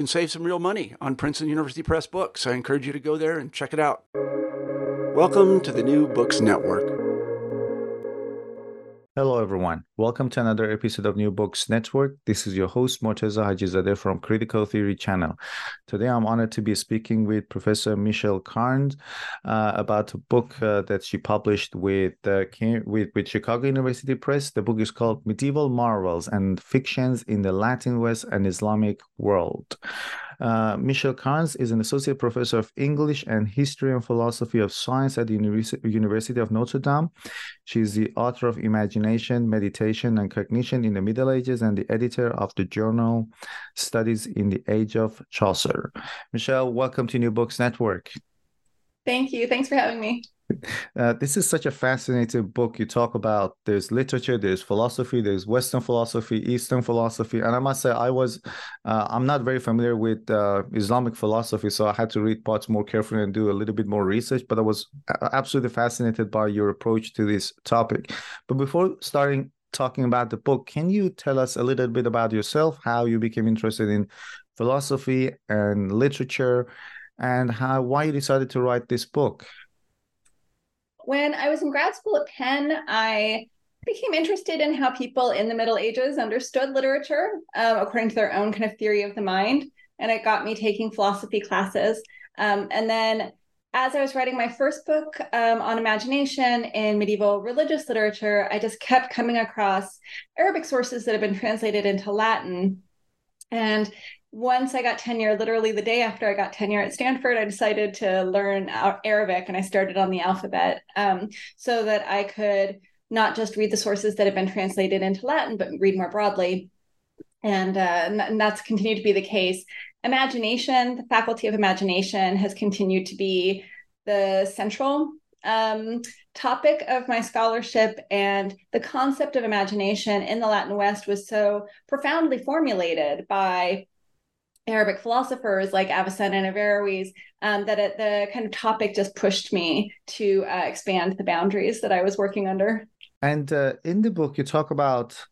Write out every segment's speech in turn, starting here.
can save some real money on Princeton University Press books. I encourage you to go there and check it out. Welcome to the New Books Network. Hello, everyone. Welcome to another episode of New Books Network. This is your host, Morteza Hajizadeh from Critical Theory Channel. Today, I'm honored to be speaking with Professor Michelle Karnes uh, about a book uh, that she published with, uh, with, with Chicago University Press. The book is called Medieval Marvels and Fictions in the Latin West and Islamic World. Uh, Michelle Karnes is an associate professor of English and History and Philosophy of Science at the University of Notre Dame. She is the author of Imagination, Meditation, and Cognition in the Middle Ages and the editor of the journal Studies in the Age of Chaucer. Michelle, welcome to New Books Network. Thank you. Thanks for having me. Uh, this is such a fascinating book. You talk about there's literature, there's philosophy, there's Western philosophy, Eastern philosophy, and I must say I was uh, I'm not very familiar with uh, Islamic philosophy, so I had to read parts more carefully and do a little bit more research. But I was absolutely fascinated by your approach to this topic. But before starting talking about the book, can you tell us a little bit about yourself, how you became interested in philosophy and literature, and how why you decided to write this book? When I was in grad school at Penn, I became interested in how people in the Middle Ages understood literature um, according to their own kind of theory of the mind. And it got me taking philosophy classes. Um, and then as I was writing my first book um, on imagination in medieval religious literature, I just kept coming across Arabic sources that have been translated into Latin. And once I got tenure, literally the day after I got tenure at Stanford, I decided to learn Arabic and I started on the alphabet um, so that I could not just read the sources that have been translated into Latin, but read more broadly. And, uh, and that's continued to be the case. Imagination, the faculty of imagination, has continued to be the central um, topic of my scholarship and the concept of imagination in the Latin West was so profoundly formulated by Arabic philosophers like Avicenna and Averroes, um, that it, the kind of topic just pushed me to uh, expand the boundaries that I was working under. And uh, in the book, you talk about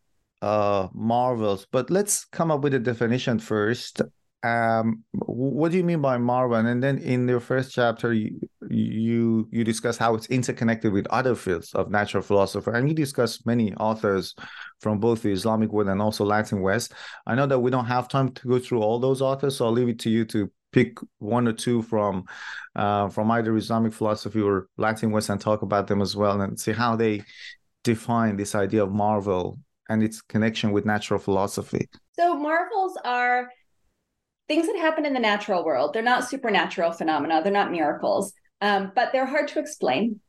uh, marvels, but let's come up with a definition first um what do you mean by marvel and then in your first chapter you you you discuss how it's interconnected with other fields of natural philosophy and you discuss many authors from both the islamic world and also latin west. I know that we don't have time to go through all those authors so i'll leave it to you to pick one or two from uh, from either islamic philosophy or latin west and talk about them as well and see how they define this idea of marvel and its connection with natural philosophy. So marvels are things that happen in the natural world. They're not supernatural phenomena, they're not miracles, um, but they're hard to explain.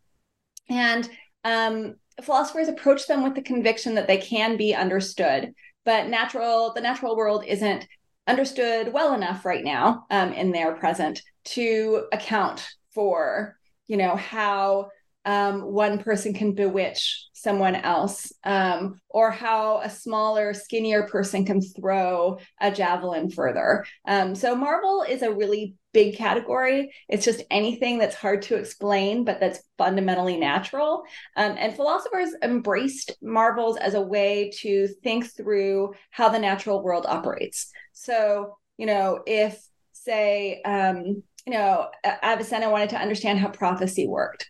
And um, philosophers approach them with the conviction that they can be understood, but natural the natural world isn't understood well enough right now um, in their present to account for you know how um, one person can bewitch someone else, um, or how a smaller, skinnier person can throw a javelin further. Um, so, Marvel is a really big category. It's just anything that's hard to explain, but that's fundamentally natural. Um, and philosophers embraced marvels as a way to think through how the natural world operates. So, you know, if, say, um, you know, Avicenna wanted to understand how prophecy worked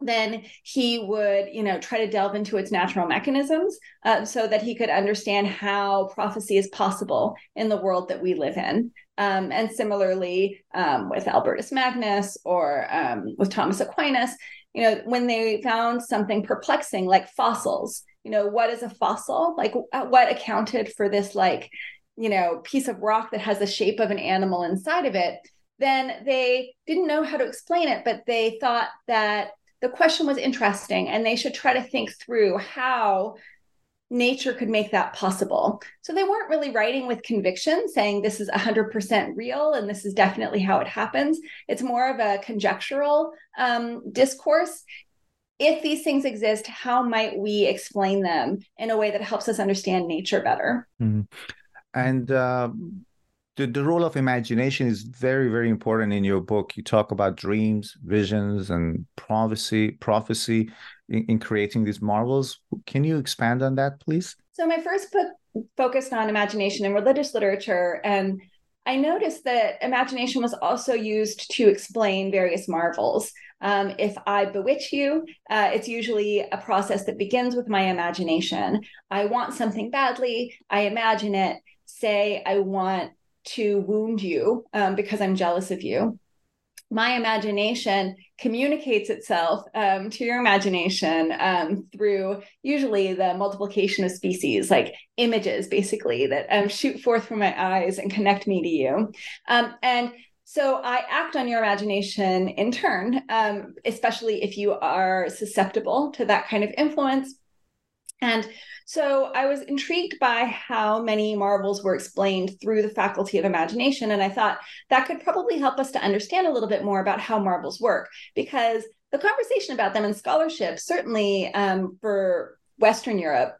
then he would you know try to delve into its natural mechanisms uh, so that he could understand how prophecy is possible in the world that we live in. Um, and similarly um, with albertus magnus or um, with thomas aquinas you know when they found something perplexing like fossils you know what is a fossil? Like uh, what accounted for this like you know piece of rock that has the shape of an animal inside of it? Then they didn't know how to explain it but they thought that the question was interesting and they should try to think through how nature could make that possible. So they weren't really writing with conviction, saying this is 100% real and this is definitely how it happens. It's more of a conjectural um, discourse. If these things exist, how might we explain them in a way that helps us understand nature better? Mm. And uh, the, the role of imagination is very very important in your book you talk about dreams visions and prophecy prophecy in, in creating these marvels can you expand on that please so my first book focused on imagination in religious literature and I noticed that imagination was also used to explain various marvels. Um, if I bewitch you, uh, it's usually a process that begins with my imagination. I want something badly, I imagine it. Say, I want to wound you um, because I'm jealous of you. My imagination communicates itself um, to your imagination um, through usually the multiplication of species, like images basically that um, shoot forth from my eyes and connect me to you. Um, and so I act on your imagination in turn, um, especially if you are susceptible to that kind of influence. And so I was intrigued by how many marvels were explained through the faculty of imagination. And I thought that could probably help us to understand a little bit more about how marvels work, because the conversation about them in scholarship, certainly um, for Western Europe,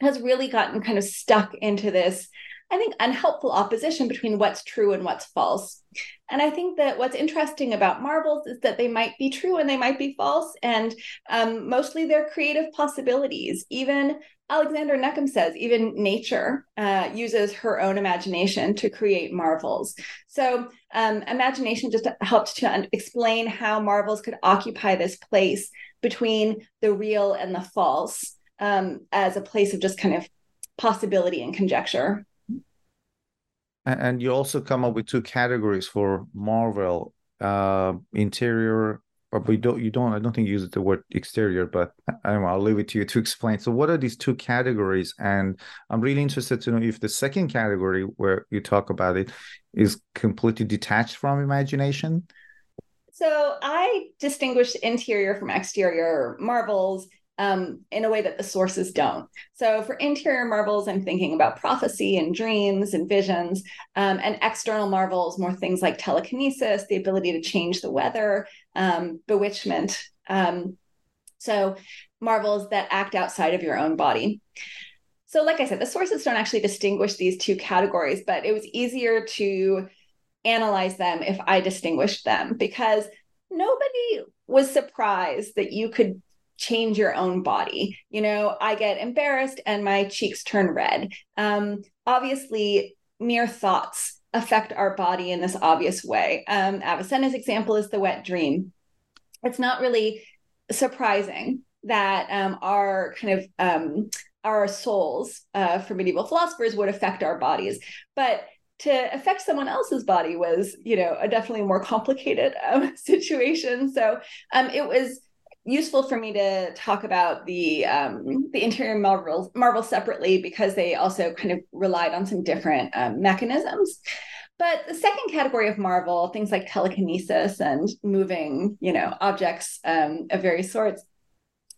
has really gotten kind of stuck into this I think, unhelpful opposition between what's true and what's false. And I think that what's interesting about marvels is that they might be true and they might be false, and um, mostly they're creative possibilities. Even Alexander Neckham says, even nature uh, uses her own imagination to create marvels. So, um, imagination just helped to explain how marvels could occupy this place between the real and the false um, as a place of just kind of possibility and conjecture. And you also come up with two categories for Marvel uh, interior, but we don't. You don't. I don't think you use the word exterior, but I don't know, I'll leave it to you to explain. So, what are these two categories? And I'm really interested to know if the second category, where you talk about it, is completely detached from imagination. So, I distinguish interior from exterior Marvels um, in a way that the sources don't. So for interior marvels, I'm thinking about prophecy and dreams and visions, um, and external marvels, more things like telekinesis, the ability to change the weather, um, bewitchment. Um, so marvels that act outside of your own body. So, like I said, the sources don't actually distinguish these two categories, but it was easier to analyze them if I distinguished them because nobody was surprised that you could change your own body. You know, I get embarrassed and my cheeks turn red. Um, obviously, mere thoughts affect our body in this obvious way. Um, Avicenna's example is the wet dream. It's not really surprising that um, our kind of um, our souls uh, for medieval philosophers would affect our bodies, but to affect someone else's body was, you know, a definitely more complicated um, situation. So um, it was useful for me to talk about the um, the interior Marvel Marvel separately because they also kind of relied on some different um, mechanisms. But the second category of Marvel, things like telekinesis and moving, you know, objects um, of various sorts,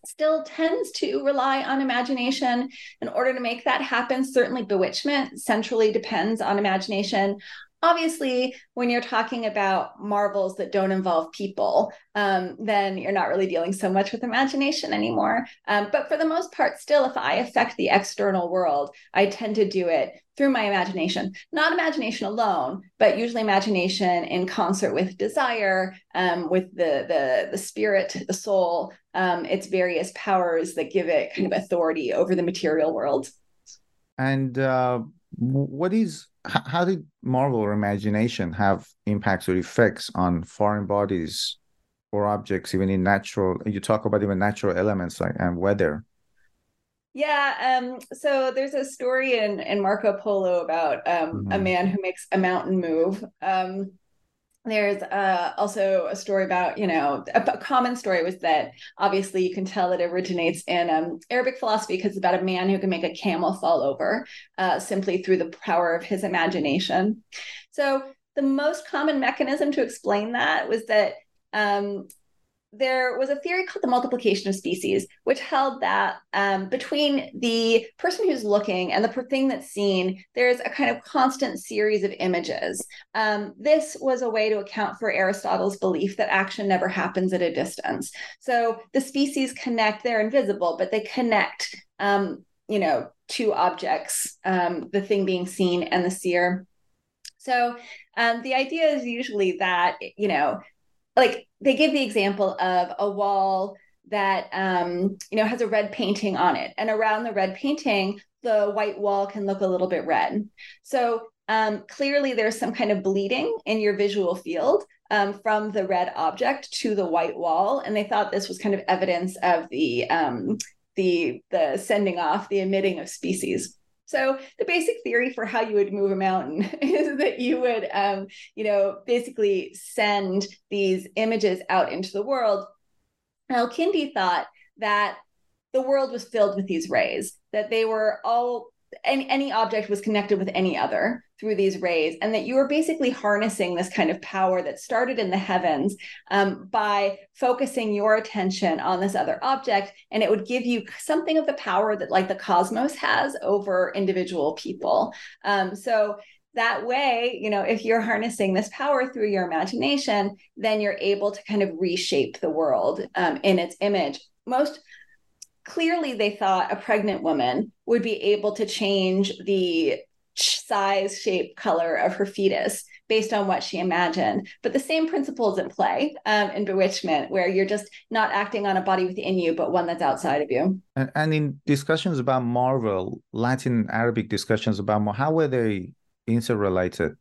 still tends to rely on imagination in order to make that happen. Certainly, bewitchment centrally depends on imagination. Obviously when you're talking about marvels that don't involve people um, then you're not really dealing so much with imagination anymore. Um, but for the most part still if i affect the external world i tend to do it through my imagination. Not imagination alone but usually imagination in concert with desire um, with the, the the spirit the soul um, its various powers that give it kind of authority over the material world. And uh, what is how did Marvel or imagination have impacts or effects on foreign bodies or objects, even in natural? You talk about even natural elements like and weather. Yeah, um, so there's a story in in Marco Polo about um, mm-hmm. a man who makes a mountain move. Um, there's uh, also a story about you know a, a, common story was that obviously you can tell it originates in um, arabic philosophy because it's about a man who can make a camel fall over uh, simply through the power of his imagination. So the most common mechanism to explain that was that um, there was a theory called the multiplication of species, which held that um, between the person who's looking and the thing that's seen, there's a kind of constant series of images. Um, this was a way to account for Aristotle's belief that action never happens at a distance. So the species connect, they're invisible, but they connect, um, you know, two objects, um, the thing being seen and the seer. So um, the idea is usually that, you know, like they give the example of a wall that um, you know has a red painting on it. And around the red painting the white wall can look a little bit red. So um, clearly there's some kind of bleeding in your visual field um, from the red object to the white wall. And they thought this was kind of evidence of the um, the the sending off the emitting of species so the basic theory for how you would move a mountain is that you would, um, you know, basically send these images out into the world. Al-Kindi thought that the world was filled with these rays, that they were all any, any object was connected with any other through these rays, and that you were basically harnessing this kind of power that started in the heavens um, by focusing your attention on this other object, and it would give you something of the power that, like the cosmos has over individual people. Um, so that way, you know, if you're harnessing this power through your imagination, then you're able to kind of reshape the world um, in its image. Most clearly they thought a pregnant woman would be able to change the size, shape, color of her fetus based on what she imagined. But the same principles in play um, in bewitchment, where you're just not acting on a body within you, but one that's outside of you. And, and in discussions about Marvel, Latin Arabic discussions about Marvel, how were they interrelated?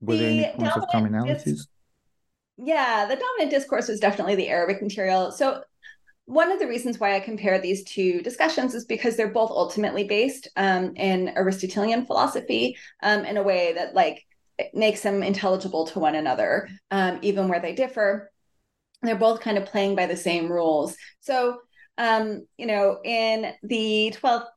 Were the there any points of commonalities? yeah, the dominant discourse was definitely the Arabic material. So one of the reasons why I compare these two discussions is because they're both ultimately based um, in Aristotelian philosophy um, in a way that like makes them intelligible to one another, um, even where they differ. They're both kind of playing by the same rules. So, um, you know, in the 12th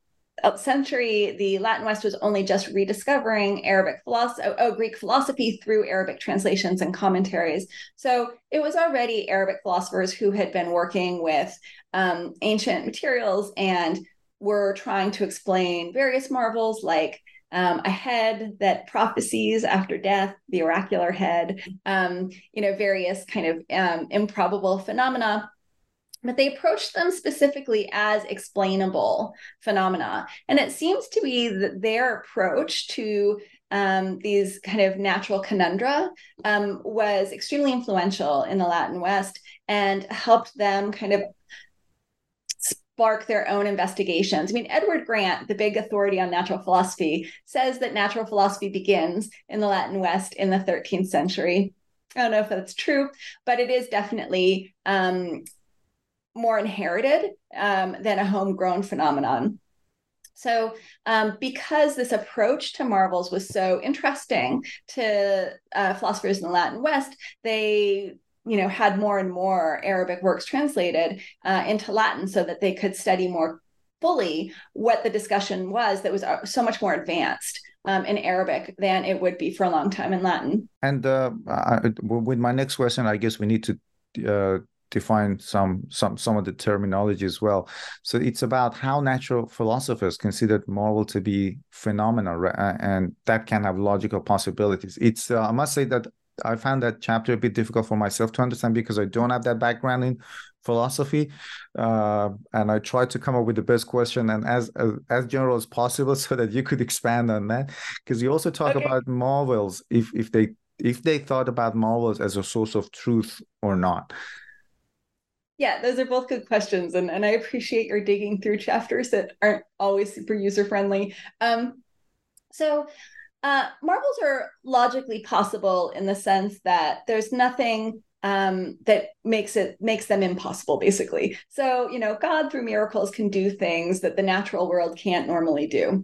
century, the Latin West was only just rediscovering Arabic philosophy, oh, oh, Greek philosophy through Arabic translations and commentaries. So it was already Arabic philosophers who had been working with um, ancient materials and were trying to explain various marvels like um, a head that prophesies after death, the oracular head, um, you know, various kind of um, improbable phenomena but they approached them specifically as explainable phenomena. And it seems to be that their approach to um, these kind of natural conundra um, was extremely influential in the Latin West and helped them kind of spark their own investigations. I mean, Edward Grant, the big authority on natural philosophy, says that natural philosophy begins in the Latin West in the 13th century. I don't know if that's true, but it is definitely um, more inherited um, than a homegrown phenomenon. So, um, because this approach to marvels was so interesting to uh, philosophers in the Latin West, they you know had more and more Arabic works translated uh, into Latin so that they could study more fully what the discussion was that was uh, so much more advanced um, in Arabic than it would be for a long time in Latin. And uh, I, with my next question, I guess we need to uh, define some some some of the terminology as well. So it's about how natural philosophers considered Marvel to be phenomenal, and that can have logical possibilities. It's uh, I must say that I found that chapter a bit difficult for myself to understand because I don't have that background in philosophy, uh, and I tried to come up with the best question and as as, as general as possible so that you could expand on that. Because you also talk okay. about marvels if if they if they thought about marvels as a source of truth or not. Yeah, those are both good questions, and and I appreciate your digging through chapters that aren't always super user friendly. Um, so uh, marvels are logically possible in the sense that there's nothing um, that makes it makes them impossible, basically. So you know, God through miracles can do things that the natural world can't normally do.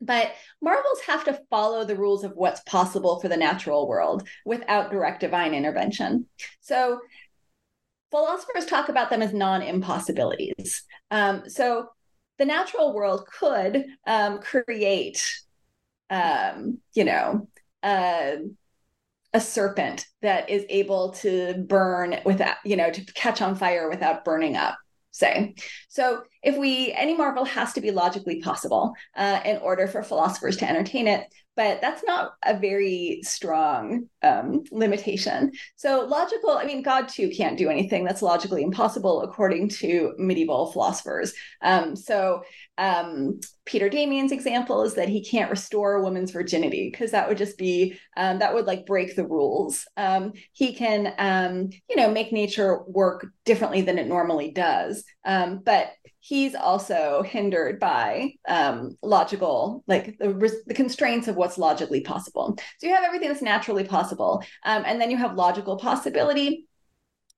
But marvels have to follow the rules of what's possible for the natural world without direct divine intervention. So philosophers talk about them as non-impossibilities. Um, so the natural world could um, create um, you know, uh, a serpent that is able to burn without, you know, to catch on fire without burning up say. So if we, any marvel has to be logically possible uh, in order for philosophers to entertain it but that's not a very strong um, limitation. So, logical, I mean, God too can't do anything that's logically impossible, according to medieval philosophers. Um, so, um, Peter Damian's example is that he can't restore a woman's virginity because that would just be, um, that would like break the rules. Um, he can, um, you know, make nature work differently than it normally does. but he's also hindered by um, logical, like the, the constraints of what's logically possible. So you have everything that's naturally possible. Um, and then you have logical possibility,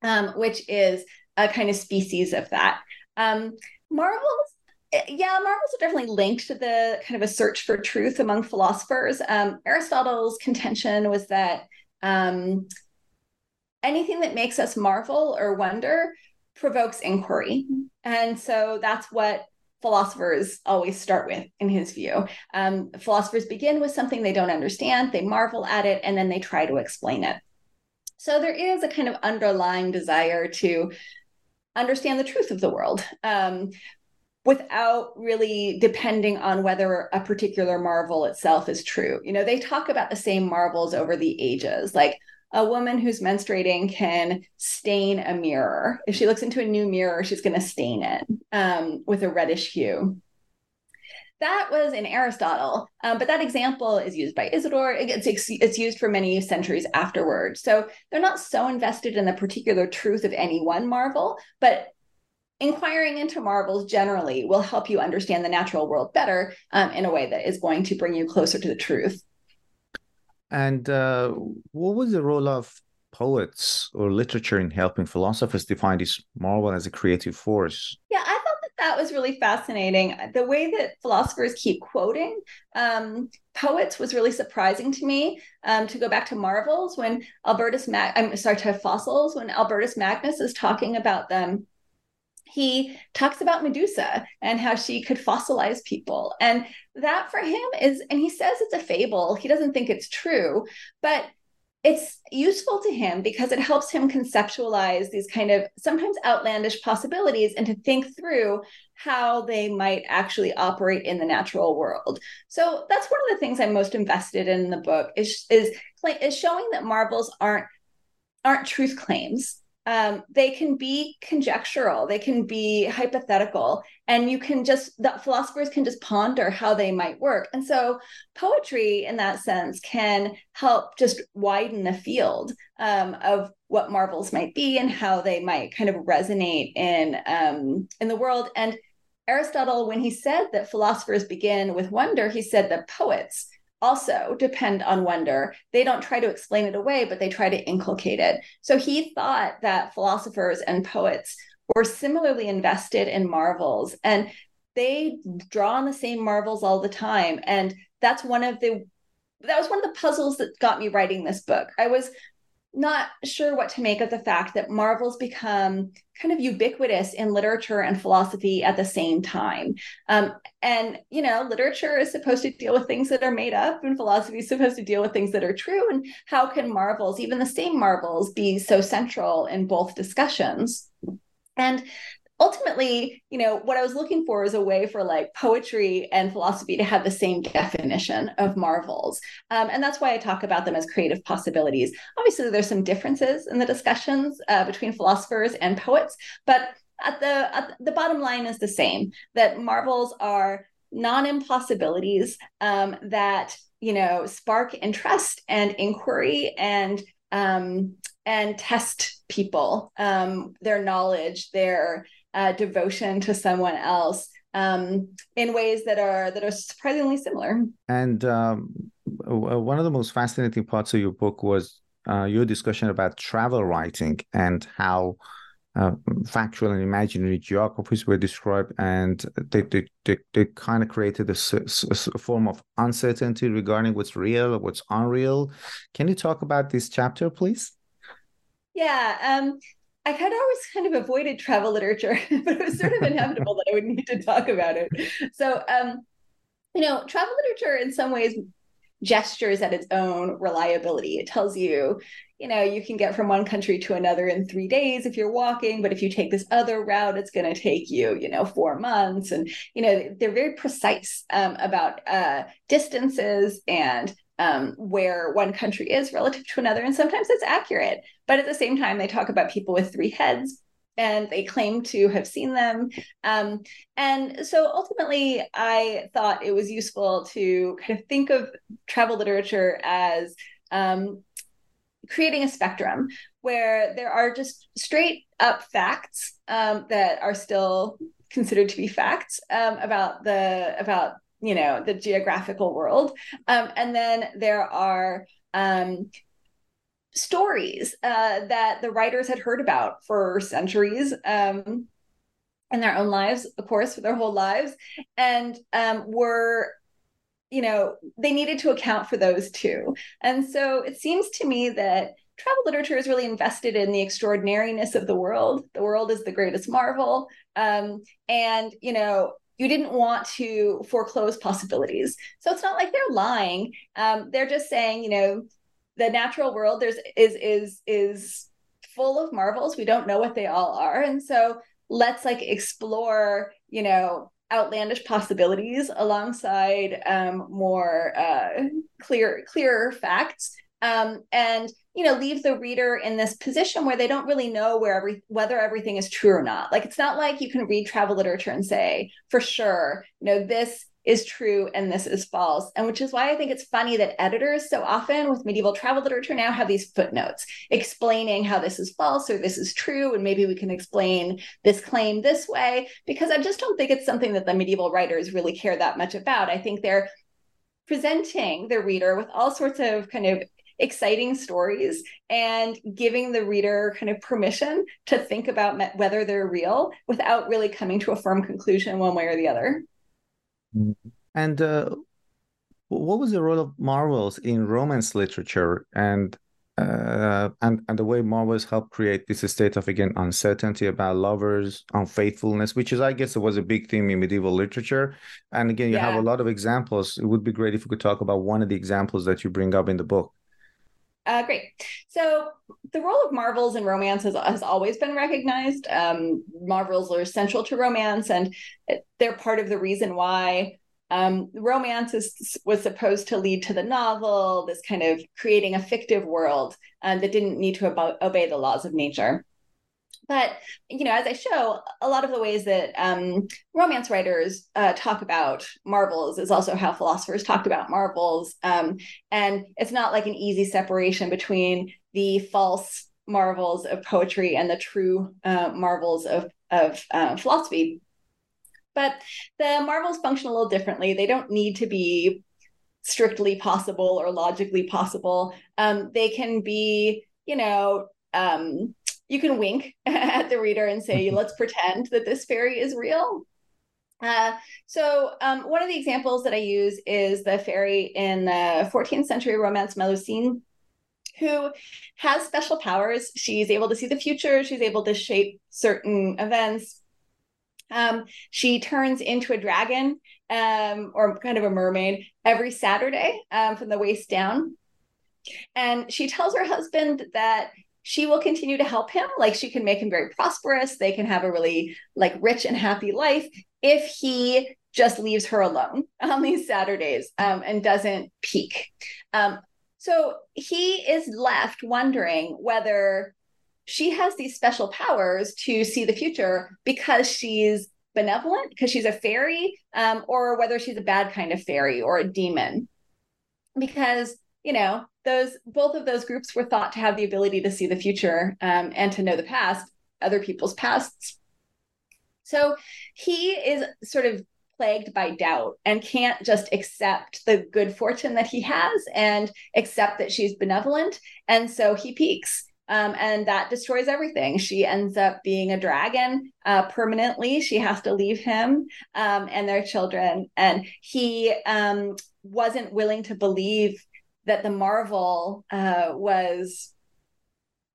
um, which is a kind of species of that. Um, marvels eh, yeah, marvels are definitely linked to the kind of a search for truth among philosophers. Um, Aristotle's contention was that um, anything that makes us marvel or wonder provokes inquiry. And so that's what philosophers always start with, in his view. Um, philosophers begin with something they don't understand, they marvel at it, and then they try to explain it. So there is a kind of underlying desire to understand the truth of the world. Um, without really depending on whether a particular marvel itself is true. You know, they talk about the same marvels over the ages, like a woman who's menstruating can stain a mirror. If she looks into a new mirror, she's going to stain it um, with a reddish hue. That was in Aristotle, um, but that example is used by Isidore. It's, it's used for many centuries afterward. So they're not so invested in the particular truth of any one marvel, but inquiring into marvels generally will help you understand the natural world better um, in a way that is going to bring you closer to the truth. And uh, what was the role of poets or literature in helping philosophers define this marvel as a creative force? Yeah, I thought that that was really fascinating. The way that philosophers keep quoting um, poets was really surprising to me. Um, to go back to marvels, when Albertus Mag, I'm sorry, to fossils, when Albertus Magnus is talking about them he talks about Medusa and how she could fossilize people. And that for him is, and he says it's a fable. He doesn't think it's true, but it's useful to him because it helps him conceptualize these kind of sometimes outlandish possibilities and to think through how they might actually operate in the natural world. So that's one of the things I'm most invested in, in the book is is is showing that marvels aren't aren't truth claims um, they can be conjectural, they can be hypothetical, and you can just, the philosophers can just ponder how they might work. And so, poetry, in that sense, can help just widen the field um, of what marvels might be and how they might kind of resonate in um, in the world. And Aristotle, when he said that philosophers begin with wonder, he said that poets also depend on wonder. They don't try to explain it away, but they try to inculcate it. So he thought that philosophers and poets were similarly invested in marvels and they draw on the same marvels all the time. And that's one of the that was one of the puzzles that got me writing this book. I was not sure what to make of the fact that marvels become kind of ubiquitous in literature and philosophy at the same time. Um, and, you know, literature is supposed to deal with things that are made up, and philosophy is supposed to deal with things that are true. And how can marvels, even the same marvels, be so central in both discussions? And ultimately, you know, what I was looking for was a way for like poetry and philosophy to have the same definition of marvels. Um, and that's why I talk about them as creative possibilities. Obviously, there's some differences in the discussions uh, between philosophers and poets, but at the, at the bottom line is the same that marvels are non-impossibilities um, that you know spark interest and inquiry and um, and test people um, their knowledge their uh, devotion to someone else um, in ways that are that are surprisingly similar. And um, one of the most fascinating parts of your book was uh, your discussion about travel writing and how uh, factual and imaginary geographies were described, and they they, they, they kind of created a, a, form of uncertainty regarding what's real or what's unreal. Can you talk about this chapter, please? Yeah. Um, I had always kind of avoided travel literature, but it was sort of inevitable that I would need to talk about it. So, um, you know, travel literature in some ways gestures at its own reliability. It tells you, you know, you can get from one country to another in three days if you're walking, but if you take this other route, it's going to take you, you know, four months. And, you know, they're very precise um, about uh, distances and um, where one country is relative to another. And sometimes it's accurate. But at the same time, they talk about people with three heads and they claim to have seen them. Um, and so ultimately, I thought it was useful to kind of think of travel literature as um, creating a spectrum where there are just straight up facts um, that are still considered to be facts um, about the about you know the geographical world. Um, and then there are um, stories uh, that the writers had heard about for centuries um, in their own lives of course for their whole lives and um, were you know they needed to account for those too. And so it seems to me that travel literature is really invested in the extraordinariness of the world. The world is the greatest marvel. Um, and you know you didn't want to foreclose possibilities. So it's not like they're lying. Um, they're just saying, you know, the natural world there's is is is full of marvels. We don't know what they all are, and so let's like explore, you know, outlandish possibilities alongside um, more uh, clear clearer facts um, and you know leave the reader in this position where they don't really know where every whether everything is true or not. Like it's not like you can read travel literature and say for sure you know this is true and this is false. And which is why i think it's funny that editors so often with medieval travel literature now have these footnotes explaining how this is false or this is true and maybe we can explain this claim this way because i just don't think it's something that the medieval writers really care that much about. I think they're presenting the reader with all sorts of kind of exciting stories and giving the reader kind of permission to think about whether they're real without really coming to a firm conclusion one way or the other. And uh, what was the role of marvels in romance literature and uh, and and the way marvels help create this state of again uncertainty about lovers, unfaithfulness, which is I guess it was a big theme in medieval literature. And again, you yeah. have a lot of examples. It would be great if we could talk about one of the examples that you bring up in the book. Uh, great. So the role of marvels in romance has, has always been recognized. Um, marvels are central to romance, and they're part of the reason why um, romance is, was supposed to lead to the novel, this kind of creating a fictive world uh, that didn't need to ob- obey the laws of nature. But you know, as I show, a lot of the ways that um, romance writers uh, talk about marvels is also how philosophers talked about marvels, um, and it's not like an easy separation between the false marvels of poetry and the true uh, marvels of of uh, philosophy. But the marvels function a little differently. They don't need to be strictly possible or logically possible. Um, they can be, you know, um, you can wink at the reader and say, let's pretend that this fairy is real. Uh, so um, one of the examples that I use is the fairy in the 14th century romance Melusine, who has special powers. She's able to see the future, she's able to shape certain events. Um, she turns into a dragon um, or kind of a mermaid every Saturday um, from the waist down. And she tells her husband that she will continue to help him. Like she can make him very prosperous. They can have a really like rich and happy life if he just leaves her alone on these saturdays um, and doesn't peek. Um, so he is left wondering whether she has these special powers to see the future because she's benevolent because she's a fairy um, or whether she's a bad kind of fairy or a demon. Because you know those both of those groups were thought to have the ability to see the future um, and to know the past other people's pasts so he is sort of plagued by doubt and can't just accept the good fortune that he has and accept that she's benevolent and so he peeks um, and that destroys everything. She ends up being a dragon uh, permanently. She has to leave him um, and their children. And he um, wasn't willing to believe that the marvel uh, was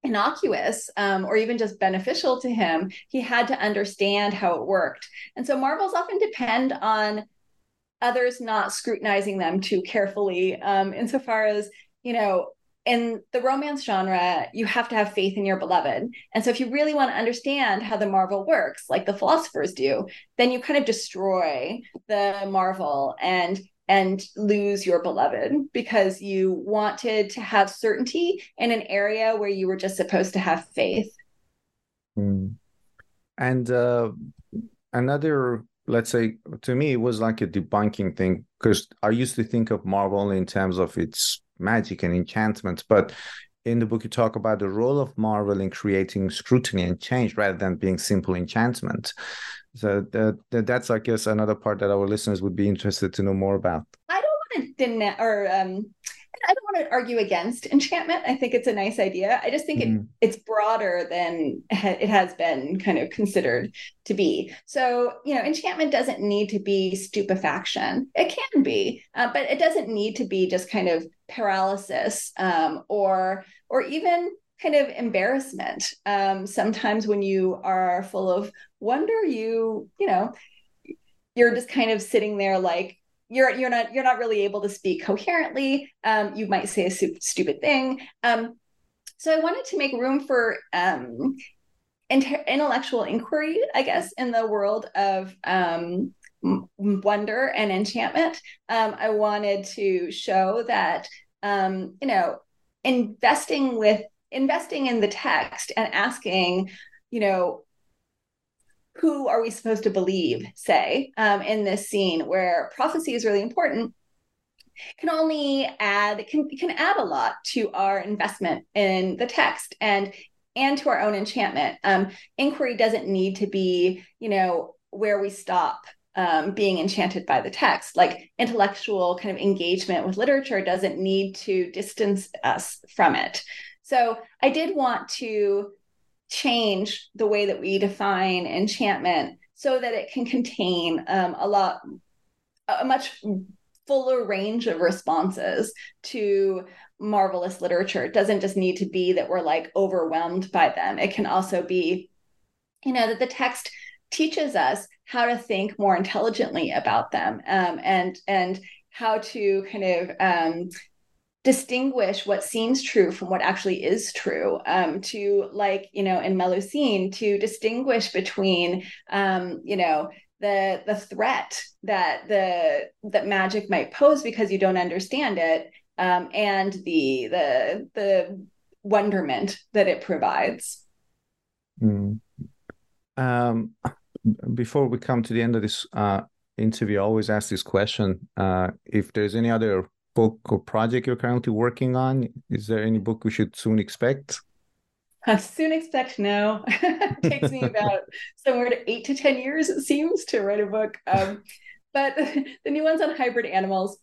innocuous um, or even just beneficial to him he had to understand how it worked. And so marvels often depend on others not scrutinizing them too carefully um, insofar as you know in the romance genre you have to have faith in your beloved. And so if you really want to understand how the marvel works like the philosophers do then you kind of destroy the marvel and and lose your beloved because you wanted to have certainty in an area where you were just supposed to have faith. Mm. And uh, another, let's say, to me, it was like a debunking thing because I used to think of Marvel in terms of its magic and enchantment, but in the book you talk about the role of marvel in creating scrutiny and change rather than being simple enchantment so that, that, that's, I guess, another part that our listeners would be interested to know more about. I don't want to deny or um, I don't want to argue against enchantment. I think it's a nice idea. I just think mm-hmm. it it's broader than it has been kind of considered to be. So you know, enchantment doesn't need to be stupefaction. It can be, uh, but it doesn't need to be just kind of paralysis um, or or even kind of embarrassment. Um, sometimes when you are full of wonder, you, you know, you're just kind of sitting there like you're you're not you're not really able to speak coherently. Um, you might say a stupid thing. Um, so I wanted to make room for um, inter- intellectual inquiry, I guess, in the world of um, wonder and enchantment. Um, I wanted to show that um, you know investing with investing in the text and asking, you know, who are we supposed to believe, say, um, in this scene where prophecy is really important, can only add can can add a lot to our investment in the text and and to our own enchantment. Um, inquiry doesn't need to be, you know, where we stop um, being enchanted by the text. Like intellectual kind of engagement with literature doesn't need to distance us from it. So I did want to change the way that we define enchantment so that it can contain um, a lot, a much fuller range of responses to marvelous literature. It doesn't just need to be that we're like overwhelmed by them. It can also be, you know, that the text teaches us how to think more intelligently about them um, and and how to kind of um, distinguish what seems true from what actually is true um, to like you know in melusine to distinguish between um, you know the the threat that the that magic might pose because you don't understand it um, and the the the wonderment that it provides mm. um, before we come to the end of this uh, interview i always ask this question uh, if there's any other book or project you're currently working on? Is there any book we should soon expect? I soon expect no. it takes me about somewhere to eight to 10 years, it seems, to write a book. Um, but the new one's on hybrid animals.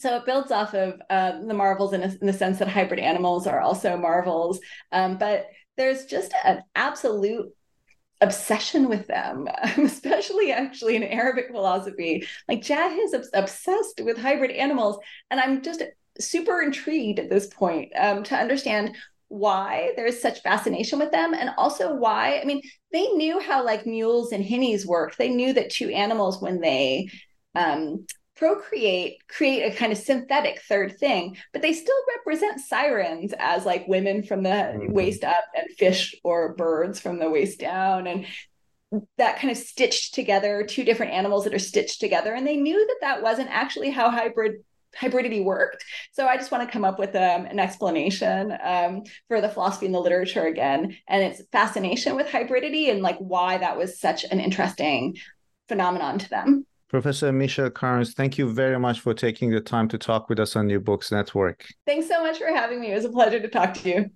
So it builds off of uh, the Marvels in, a, in, the sense that hybrid animals are also Marvels. Um, but there's just an absolute obsession with them, especially actually in Arabic philosophy. Like Jahiz is obsessed with hybrid animals, and I'm just super intrigued at this point um, to understand why there's such fascination with them and also why i mean they knew how like mules and hinnies worked they knew that two animals when they um, procreate create a kind of synthetic third thing but they still represent sirens as like women from the mm-hmm. waist up and fish or birds from the waist down and that kind of stitched together two different animals that are stitched together and they knew that that wasn't actually how hybrid hybridity worked so i just want to come up with um, an explanation um, for the philosophy and the literature again and its fascination with hybridity and like why that was such an interesting phenomenon to them Professor Michelle Karnes, thank you very much for taking the time to talk with us on New Books Network. Thanks so much for having me. It was a pleasure to talk to you.